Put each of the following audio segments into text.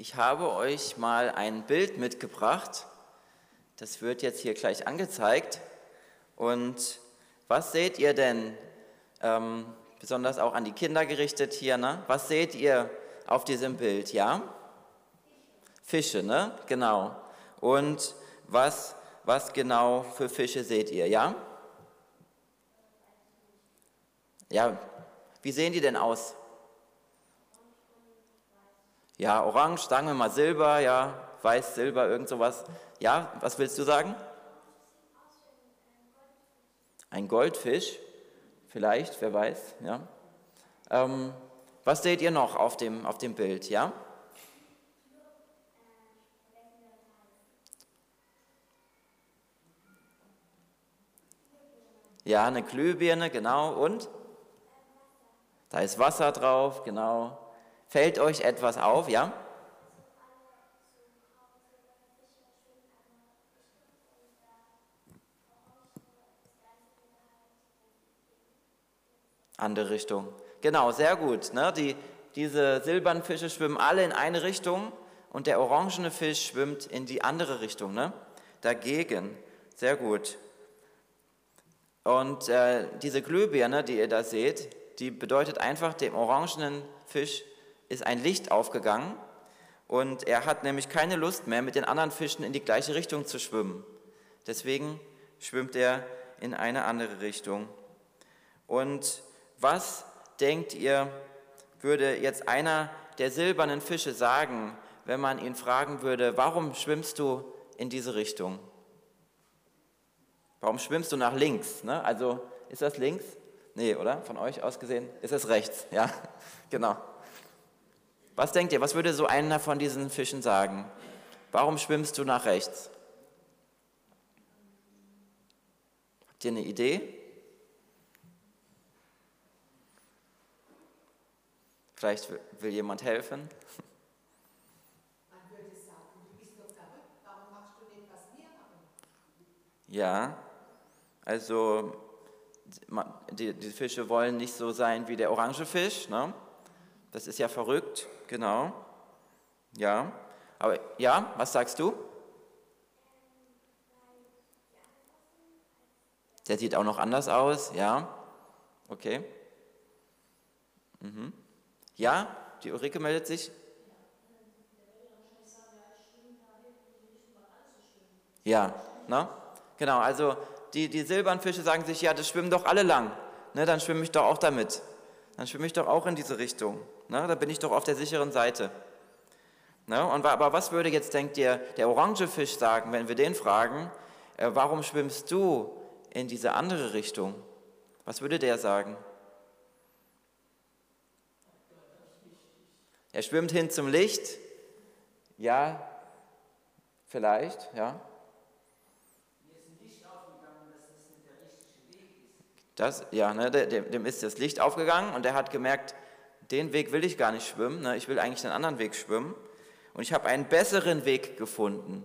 Ich habe euch mal ein Bild mitgebracht. Das wird jetzt hier gleich angezeigt. Und was seht ihr denn, ähm, besonders auch an die Kinder gerichtet hier, ne? Was seht ihr auf diesem Bild, ja? Fische, ne? Genau. Und was, was genau für Fische seht ihr, ja? Ja, wie sehen die denn aus? Ja, orange, sagen wir mal Silber, ja, weiß, Silber, irgend sowas. Ja, was willst du sagen? Ein Goldfisch, vielleicht, wer weiß, ja. Ähm, was seht ihr noch auf dem, auf dem Bild, ja? Ja, eine Glühbirne, genau. Und? Da ist Wasser drauf, genau. Fällt euch etwas auf, ja? Andere Richtung. Genau, sehr gut. Ne? Die, diese silbernen Fische schwimmen alle in eine Richtung und der orangene Fisch schwimmt in die andere Richtung. Ne? Dagegen. Sehr gut. Und äh, diese Glühbirne, die ihr da seht, die bedeutet einfach, dem orangenen Fisch ist ein Licht aufgegangen und er hat nämlich keine Lust mehr, mit den anderen Fischen in die gleiche Richtung zu schwimmen. Deswegen schwimmt er in eine andere Richtung. Und was denkt ihr, würde jetzt einer der silbernen Fische sagen, wenn man ihn fragen würde, warum schwimmst du in diese Richtung? Warum schwimmst du nach links? Ne? Also ist das links? Nee, oder? Von euch aus gesehen? Ist es rechts? Ja, genau. Was denkt ihr, was würde so einer von diesen Fischen sagen? Warum schwimmst du nach rechts? Habt ihr eine Idee? Vielleicht will jemand helfen. Man würde sagen, du bist doch verrückt, warum machst du nicht, was wir machen? Ja, also die, die, Fische wollen nicht so sein wie der orange Fisch. Ne? Das ist ja verrückt, genau. Ja, aber ja, was sagst du? Der sieht auch noch anders aus, ja. Okay. Mhm. Ja, die Ulrike meldet sich. Ja, ne? Genau, also die, die silbernen Fische sagen sich, ja, das schwimmen doch alle lang. Ne, dann schwimme ich doch auch damit. Dann schwimme ich doch auch in diese Richtung. Ne, da bin ich doch auf der sicheren Seite. Ne, und, aber was würde jetzt, denkt ihr, der orange Fisch sagen, wenn wir den fragen, äh, warum schwimmst du in diese andere Richtung? Was würde der sagen? Er schwimmt hin zum Licht. Ja, vielleicht, ja. Das, ja, ne, dem, dem, ist das Licht aufgegangen und er hat gemerkt, den Weg will ich gar nicht schwimmen, ne, ich will eigentlich einen anderen Weg schwimmen. Und ich habe einen besseren Weg gefunden.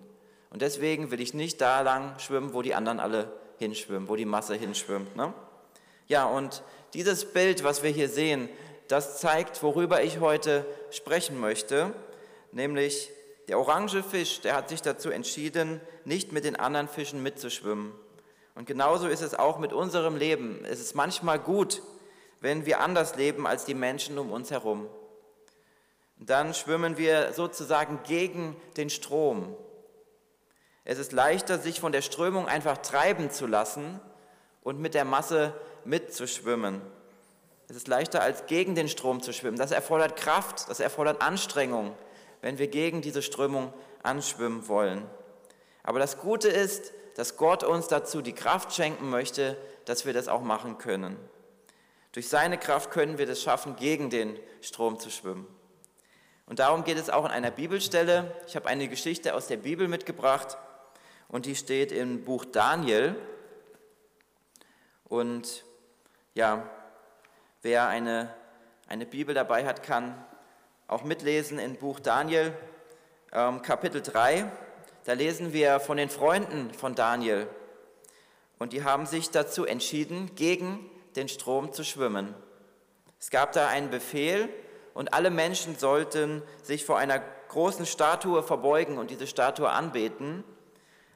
Und deswegen will ich nicht da lang schwimmen, wo die anderen alle hinschwimmen, wo die Masse hinschwimmt. Ne? Ja, und dieses Bild, was wir hier sehen, das zeigt, worüber ich heute sprechen möchte, nämlich der orange Fisch, der hat sich dazu entschieden, nicht mit den anderen Fischen mitzuschwimmen. Und genauso ist es auch mit unserem Leben. Es ist manchmal gut, wenn wir anders leben als die Menschen um uns herum. Dann schwimmen wir sozusagen gegen den Strom. Es ist leichter, sich von der Strömung einfach treiben zu lassen und mit der Masse mitzuschwimmen. Es ist leichter, als gegen den Strom zu schwimmen. Das erfordert Kraft, das erfordert Anstrengung, wenn wir gegen diese Strömung anschwimmen wollen. Aber das Gute ist, dass Gott uns dazu die Kraft schenken möchte, dass wir das auch machen können. Durch seine Kraft können wir das schaffen, gegen den Strom zu schwimmen. Und darum geht es auch in einer Bibelstelle. Ich habe eine Geschichte aus der Bibel mitgebracht und die steht im Buch Daniel. Und ja, wer eine, eine Bibel dabei hat, kann auch mitlesen im Buch Daniel, ähm, Kapitel 3. Da lesen wir von den Freunden von Daniel. Und die haben sich dazu entschieden, gegen den Strom zu schwimmen. Es gab da einen Befehl und alle Menschen sollten sich vor einer großen Statue verbeugen und diese Statue anbeten.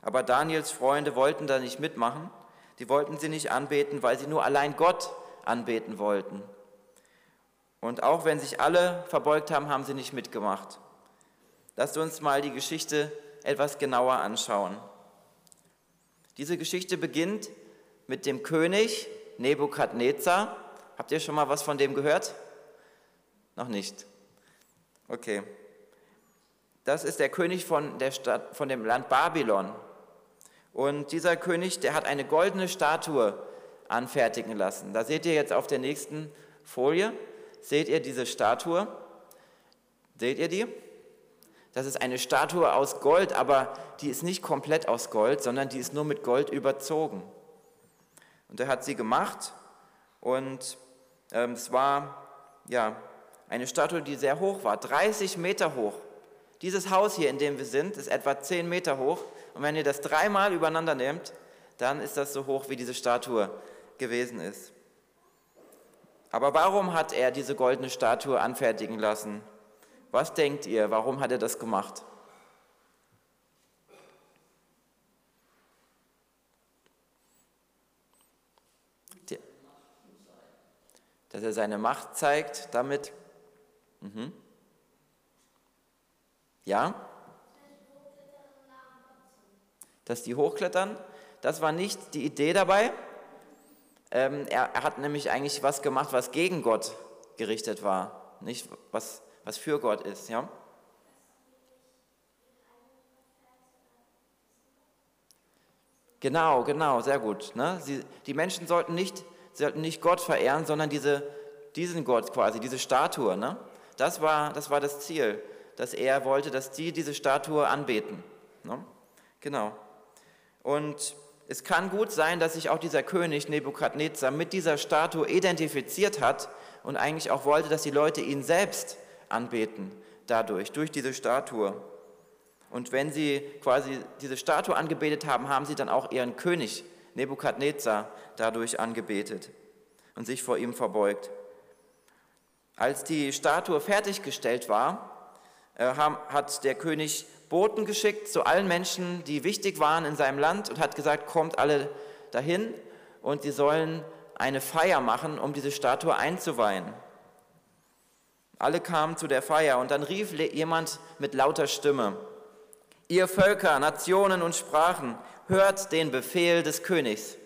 Aber Daniels Freunde wollten da nicht mitmachen. Die wollten sie nicht anbeten, weil sie nur allein Gott anbeten wollten. Und auch wenn sich alle verbeugt haben, haben sie nicht mitgemacht. Lasst uns mal die Geschichte etwas genauer anschauen. Diese Geschichte beginnt mit dem König Nebukadnezar. Habt ihr schon mal was von dem gehört? Noch nicht. Okay. Das ist der König von, der Stadt, von dem Land Babylon. Und dieser König, der hat eine goldene Statue anfertigen lassen. Da seht ihr jetzt auf der nächsten Folie, seht ihr diese Statue. Seht ihr die? Das ist eine Statue aus Gold, aber die ist nicht komplett aus Gold, sondern die ist nur mit Gold überzogen. Und er hat sie gemacht und ähm, es war ja eine Statue, die sehr hoch war, 30 Meter hoch. Dieses Haus hier, in dem wir sind, ist etwa 10 Meter hoch und wenn ihr das dreimal übereinander nehmt, dann ist das so hoch, wie diese Statue gewesen ist. Aber warum hat er diese goldene Statue anfertigen lassen? Was denkt ihr, warum hat er das gemacht? Dass er seine Macht zeigt damit. Mhm. Ja? Dass die hochklettern, das war nicht die Idee dabei. Ähm, er, er, hat nämlich eigentlich was gemacht, was gegen Gott gerichtet war, nicht was was für Gott ist. Ja? Genau, genau, sehr gut. Ne? Sie, die Menschen sollten nicht, sollten nicht Gott verehren, sondern diese, diesen Gott quasi, diese Statue. Ne? Das, war, das war das Ziel, dass er wollte, dass die diese Statue anbeten. Ne? Genau. Und es kann gut sein, dass sich auch dieser König Nebukadnezar mit dieser Statue identifiziert hat und eigentlich auch wollte, dass die Leute ihn selbst anbeten dadurch, durch diese Statue. Und wenn sie quasi diese Statue angebetet haben, haben sie dann auch ihren König Nebukadnezar dadurch angebetet und sich vor ihm verbeugt. Als die Statue fertiggestellt war, äh, hat der König Boten geschickt zu allen Menschen, die wichtig waren in seinem Land und hat gesagt, kommt alle dahin und sie sollen eine Feier machen, um diese Statue einzuweihen. Alle kamen zu der Feier und dann rief jemand mit lauter Stimme, ihr Völker, Nationen und Sprachen, hört den Befehl des Königs.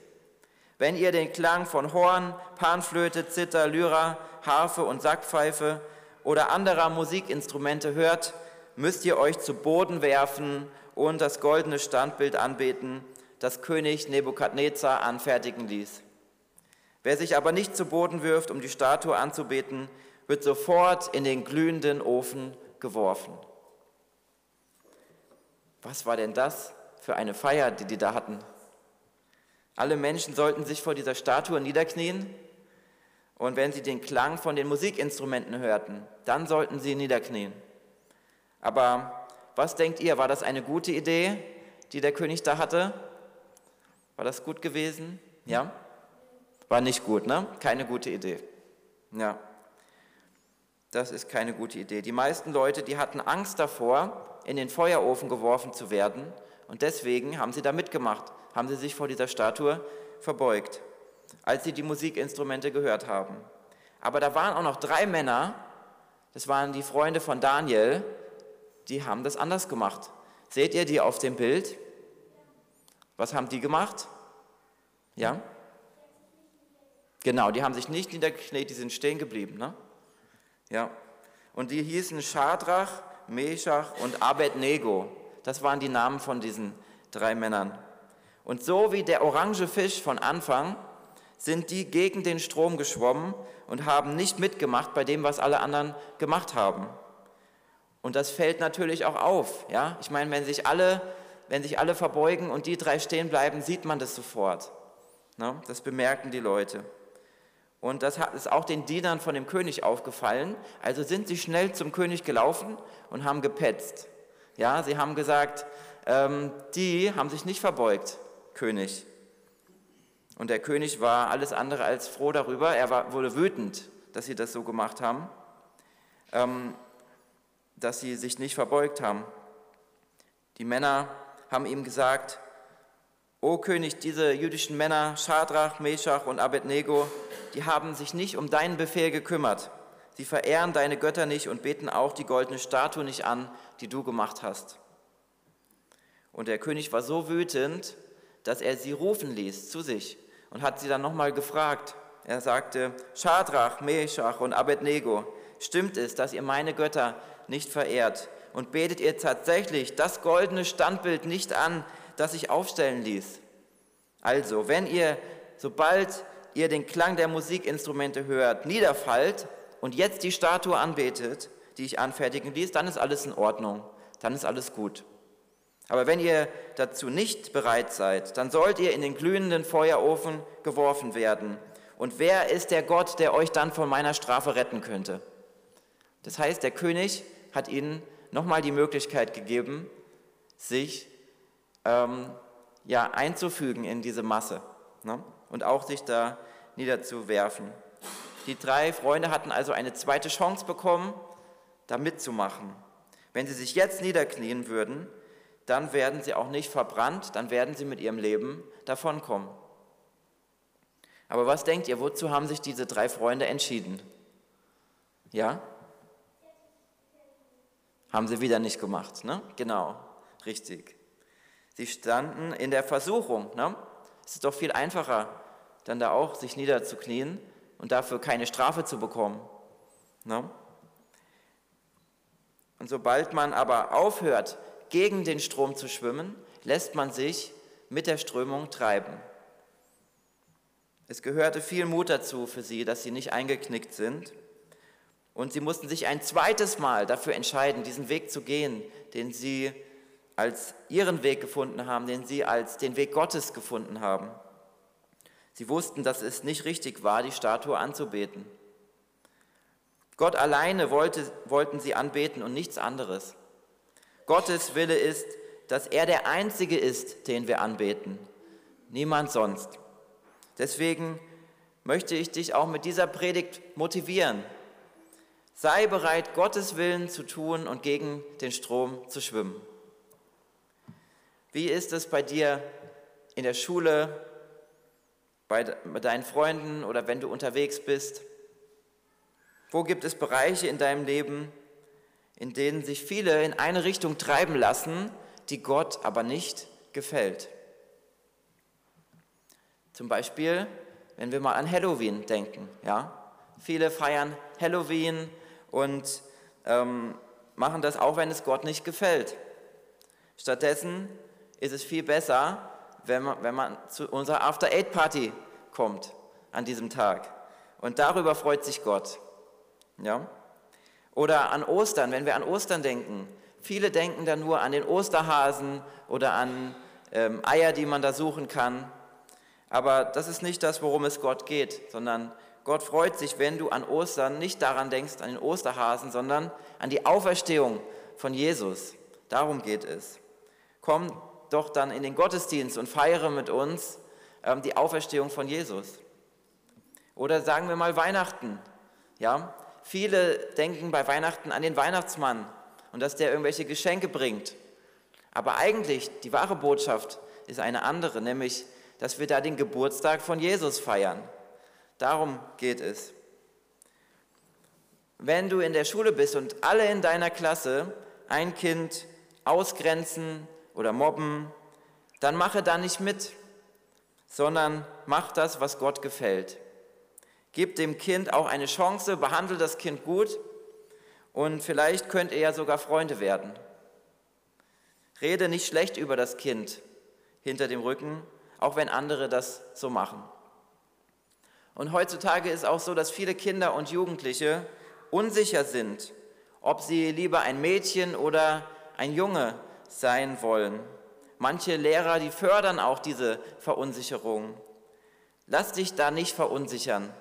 Wenn ihr den Klang von Horn, Panflöte, Zither, Lyra, Harfe und Sackpfeife oder anderer Musikinstrumente hört, müsst ihr euch zu Boden werfen und das goldene Standbild anbeten, das König Nebukadnezar anfertigen ließ. Wer sich aber nicht zu Boden wirft, um die Statue anzubeten, wird sofort in den glühenden Ofen geworfen. Was war denn das für eine Feier, die die da hatten? Alle Menschen sollten sich vor dieser Statue niederknien und wenn sie den Klang von den Musikinstrumenten hörten, dann sollten sie niederknien. Aber was denkt ihr, war das eine gute Idee, die der König da hatte? War das gut gewesen? Ja? War nicht gut, ne? Keine gute Idee. Ja das ist keine gute Idee. Die meisten Leute, die hatten Angst davor, in den Feuerofen geworfen zu werden und deswegen haben sie da mitgemacht, haben sie sich vor dieser Statue verbeugt, als sie die Musikinstrumente gehört haben. Aber da waren auch noch drei Männer, das waren die Freunde von Daniel, die haben das anders gemacht. Seht ihr die auf dem Bild? Was haben die gemacht? Ja? Genau, die haben sich nicht niedergekniet, die sind stehen geblieben. Ne? Ja. Und die hießen Schadrach, Meshach und Abednego. Das waren die Namen von diesen drei Männern. Und so wie der orange Fisch von Anfang sind die gegen den Strom geschwommen und haben nicht mitgemacht bei dem, was alle anderen gemacht haben. Und das fällt natürlich auch auf. Ja? Ich meine, wenn sich, alle, wenn sich alle verbeugen und die drei stehen bleiben, sieht man das sofort. Ne? Das bemerken die Leute. Und das ist auch den Dienern von dem König aufgefallen. Also sind sie schnell zum König gelaufen und haben gepetzt. Ja, sie haben gesagt, ähm, die haben sich nicht verbeugt, König. Und der König war alles andere als froh darüber. Er war, wurde wütend, dass sie das so gemacht haben. Ähm, dass sie sich nicht verbeugt haben. Die Männer haben ihm gesagt, O König, diese jüdischen Männer, Schadrach, Meshach und Abednego, die haben sich nicht um deinen Befehl gekümmert. Sie verehren deine Götter nicht und beten auch die goldene Statue nicht an, die du gemacht hast. Und der König war so wütend, dass er sie rufen ließ zu sich und hat sie dann nochmal gefragt. Er sagte, Schadrach, Meshach und Abednego, stimmt es, dass ihr meine Götter nicht verehrt und betet ihr tatsächlich das goldene Standbild nicht an, das sich aufstellen ließ. Also, wenn ihr, sobald ihr den Klang der Musikinstrumente hört, niederfallt und jetzt die Statue anbetet, die ich anfertigen ließ, dann ist alles in Ordnung, dann ist alles gut. Aber wenn ihr dazu nicht bereit seid, dann sollt ihr in den glühenden Feuerofen geworfen werden. Und wer ist der Gott, der euch dann von meiner Strafe retten könnte? Das heißt, der König hat ihnen nochmal die Möglichkeit gegeben, sich ähm, ja, einzufügen in diese Masse ne? und auch sich da niederzuwerfen. Die drei Freunde hatten also eine zweite Chance bekommen, da mitzumachen. Wenn sie sich jetzt niederknien würden, dann werden sie auch nicht verbrannt, dann werden sie mit ihrem Leben davonkommen. Aber was denkt ihr, wozu haben sich diese drei Freunde entschieden? Ja? Haben sie wieder nicht gemacht, ne? Genau, richtig. Sie standen in der Versuchung. Ne? Es ist doch viel einfacher, dann da auch sich niederzuknien und dafür keine Strafe zu bekommen. Ne? Und sobald man aber aufhört, gegen den Strom zu schwimmen, lässt man sich mit der Strömung treiben. Es gehörte viel Mut dazu für sie, dass sie nicht eingeknickt sind. Und sie mussten sich ein zweites Mal dafür entscheiden, diesen Weg zu gehen, den sie als ihren Weg gefunden haben, den sie als den Weg Gottes gefunden haben. Sie wussten, dass es nicht richtig war, die Statue anzubeten. Gott alleine wollte, wollten sie anbeten und nichts anderes. Gottes Wille ist, dass er der Einzige ist, den wir anbeten, niemand sonst. Deswegen möchte ich dich auch mit dieser Predigt motivieren. Sei bereit, Gottes Willen zu tun und gegen den Strom zu schwimmen. Wie ist es bei dir in der Schule, bei, deinen Freunden oder wenn du unterwegs bist? Wo gibt es Bereiche in deinem Leben, in denen sich viele in eine Richtung treiben lassen, die Gott aber nicht gefällt? Zum Beispiel, wenn wir mal an Halloween denken. Ja? Viele feiern Halloween und ähm, machen das auch, wenn es Gott nicht gefällt. Stattdessen ist es viel besser, wenn man, wenn man zu unserer After-Eight-Party kommt an diesem Tag. Und darüber freut sich Gott. Ja? Oder an Ostern, wenn wir an Ostern denken. Viele denken da nur an den Osterhasen oder an ähm, Eier, die man da suchen kann. Aber das ist nicht das, worum es Gott geht, sondern Gott freut sich, wenn du an Ostern nicht daran denkst, an den Osterhasen, sondern an die Auferstehung von Jesus. Darum geht es. Komm doch dann in den Gottesdienst und feiere mit uns ähm, die Auferstehung von Jesus. Oder sagen wir mal Weihnachten. Ja? Viele denken bei Weihnachten an den Weihnachtsmann und dass der irgendwelche Geschenke bringt. Aber eigentlich, die wahre Botschaft ist eine andere, nämlich, dass wir da den Geburtstag von Jesus feiern. Darum geht es. Wenn du in der Schule bist und alle in deiner Klasse ein Kind ausgrenzen, oder mobben, dann mache da nicht mit, sondern mach das, was Gott gefällt. Gib dem Kind auch eine Chance, behandle das Kind gut und vielleicht könnt ihr ja sogar Freunde werden. Rede nicht schlecht über das Kind hinter dem Rücken, auch wenn andere das so machen. Und heutzutage ist auch so, dass viele Kinder und Jugendliche unsicher sind, ob sie lieber ein Mädchen oder ein Junge sein wollen. Manche Lehrer, die fördern auch diese Verunsicherung. Lass dich da nicht verunsichern,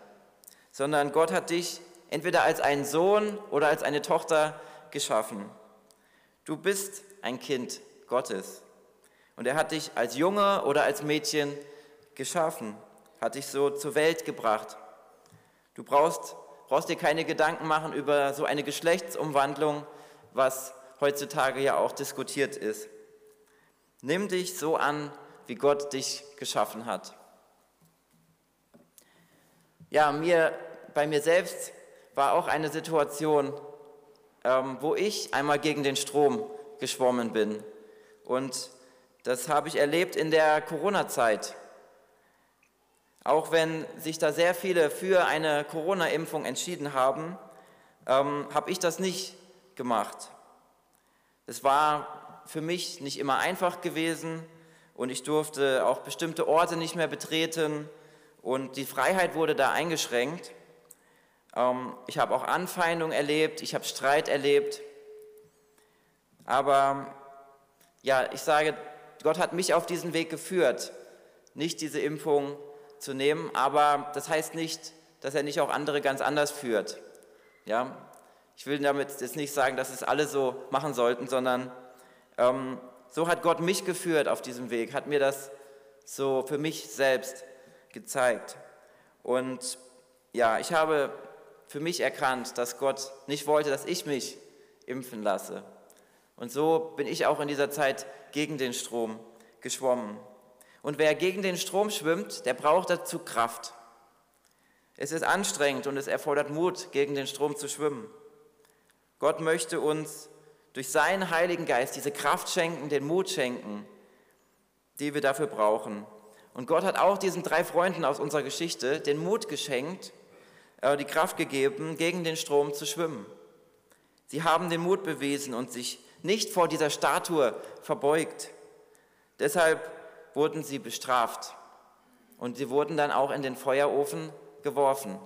sondern Gott hat dich entweder als einen Sohn oder als eine Tochter geschaffen. Du bist ein Kind Gottes und er hat dich als Junge oder als Mädchen geschaffen, hat dich so zur Welt gebracht. Du brauchst, brauchst dir keine Gedanken machen über so eine Geschlechtsumwandlung, was heutzutage ja auch diskutiert ist. Nimm dich so an, wie Gott dich geschaffen hat. Ja, mir, bei mir selbst war auch eine Situation, ähm, wo ich einmal gegen den Strom geschwommen bin. Und das habe ich erlebt in der Corona-Zeit. Auch wenn sich da sehr viele für eine Corona-Impfung entschieden haben, ähm, habe ich das nicht gemacht. Es war für mich nicht immer einfach gewesen und ich durfte auch bestimmte Orte nicht mehr betreten und die Freiheit wurde da eingeschränkt. Ähm, ich habe auch Anfeindung erlebt, ich habe Streit erlebt. Aber ja, ich sage, Gott hat mich auf diesen Weg geführt, nicht diese Impfung zu nehmen, aber das heißt nicht, dass er nicht auch andere ganz anders führt. Ja, ich will damit jetzt nicht sagen, dass es alle so machen sollten, sondern ähm, so hat Gott mich geführt auf diesem Weg, hat mir das so für mich selbst gezeigt. Und ja, ich habe für mich erkannt, dass Gott nicht wollte, dass ich mich impfen lasse. Und so bin ich auch in dieser Zeit gegen den Strom geschwommen. Und wer gegen den Strom schwimmt, der braucht dazu Kraft. Es ist anstrengend und es erfordert Mut, gegen den Strom zu schwimmen. Gott möchte uns durch seinen Heiligen Geist diese Kraft schenken, den Mut schenken, die wir dafür brauchen. Und Gott hat auch diesen drei Freunden aus unserer Geschichte den Mut geschenkt, äh, die Kraft gegeben, gegen den Strom zu schwimmen. Sie haben den Mut bewiesen und sich nicht vor dieser Statue verbeugt. Deshalb wurden sie bestraft und sie wurden dann auch in den Feuerofen geworfen.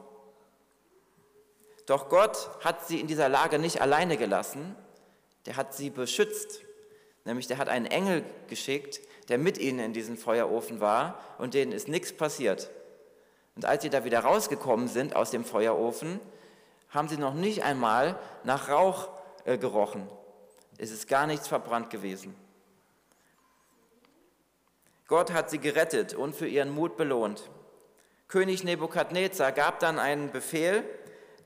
Doch Gott hat sie in dieser Lage nicht alleine gelassen, der hat sie beschützt. Nämlich der hat einen Engel geschickt, der mit ihnen in diesem Feuerofen war und denen ist nichts passiert. Und als sie da wieder rausgekommen sind aus dem Feuerofen, haben sie noch nicht einmal nach Rauch äh, gerochen. Es ist gar nichts verbrannt gewesen. Gott hat sie gerettet und für ihren Mut belohnt. König Nebukadnezar gab dann einen Befehl,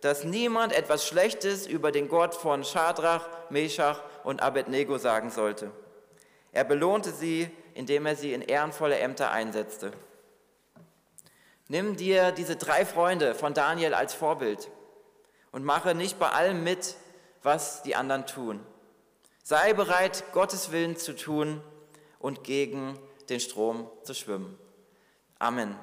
dass niemand etwas Schlechtes über den Gott von Schadrach, Meshach und Abednego sagen sollte. Er belohnte sie, indem er sie in ehrenvolle Ämter einsetzte. Nimm dir diese drei Freunde von Daniel als Vorbild und mache nicht bei allem mit, was die anderen tun. Sei bereit, Gottes Willen zu tun und gegen den Strom zu schwimmen. Amen.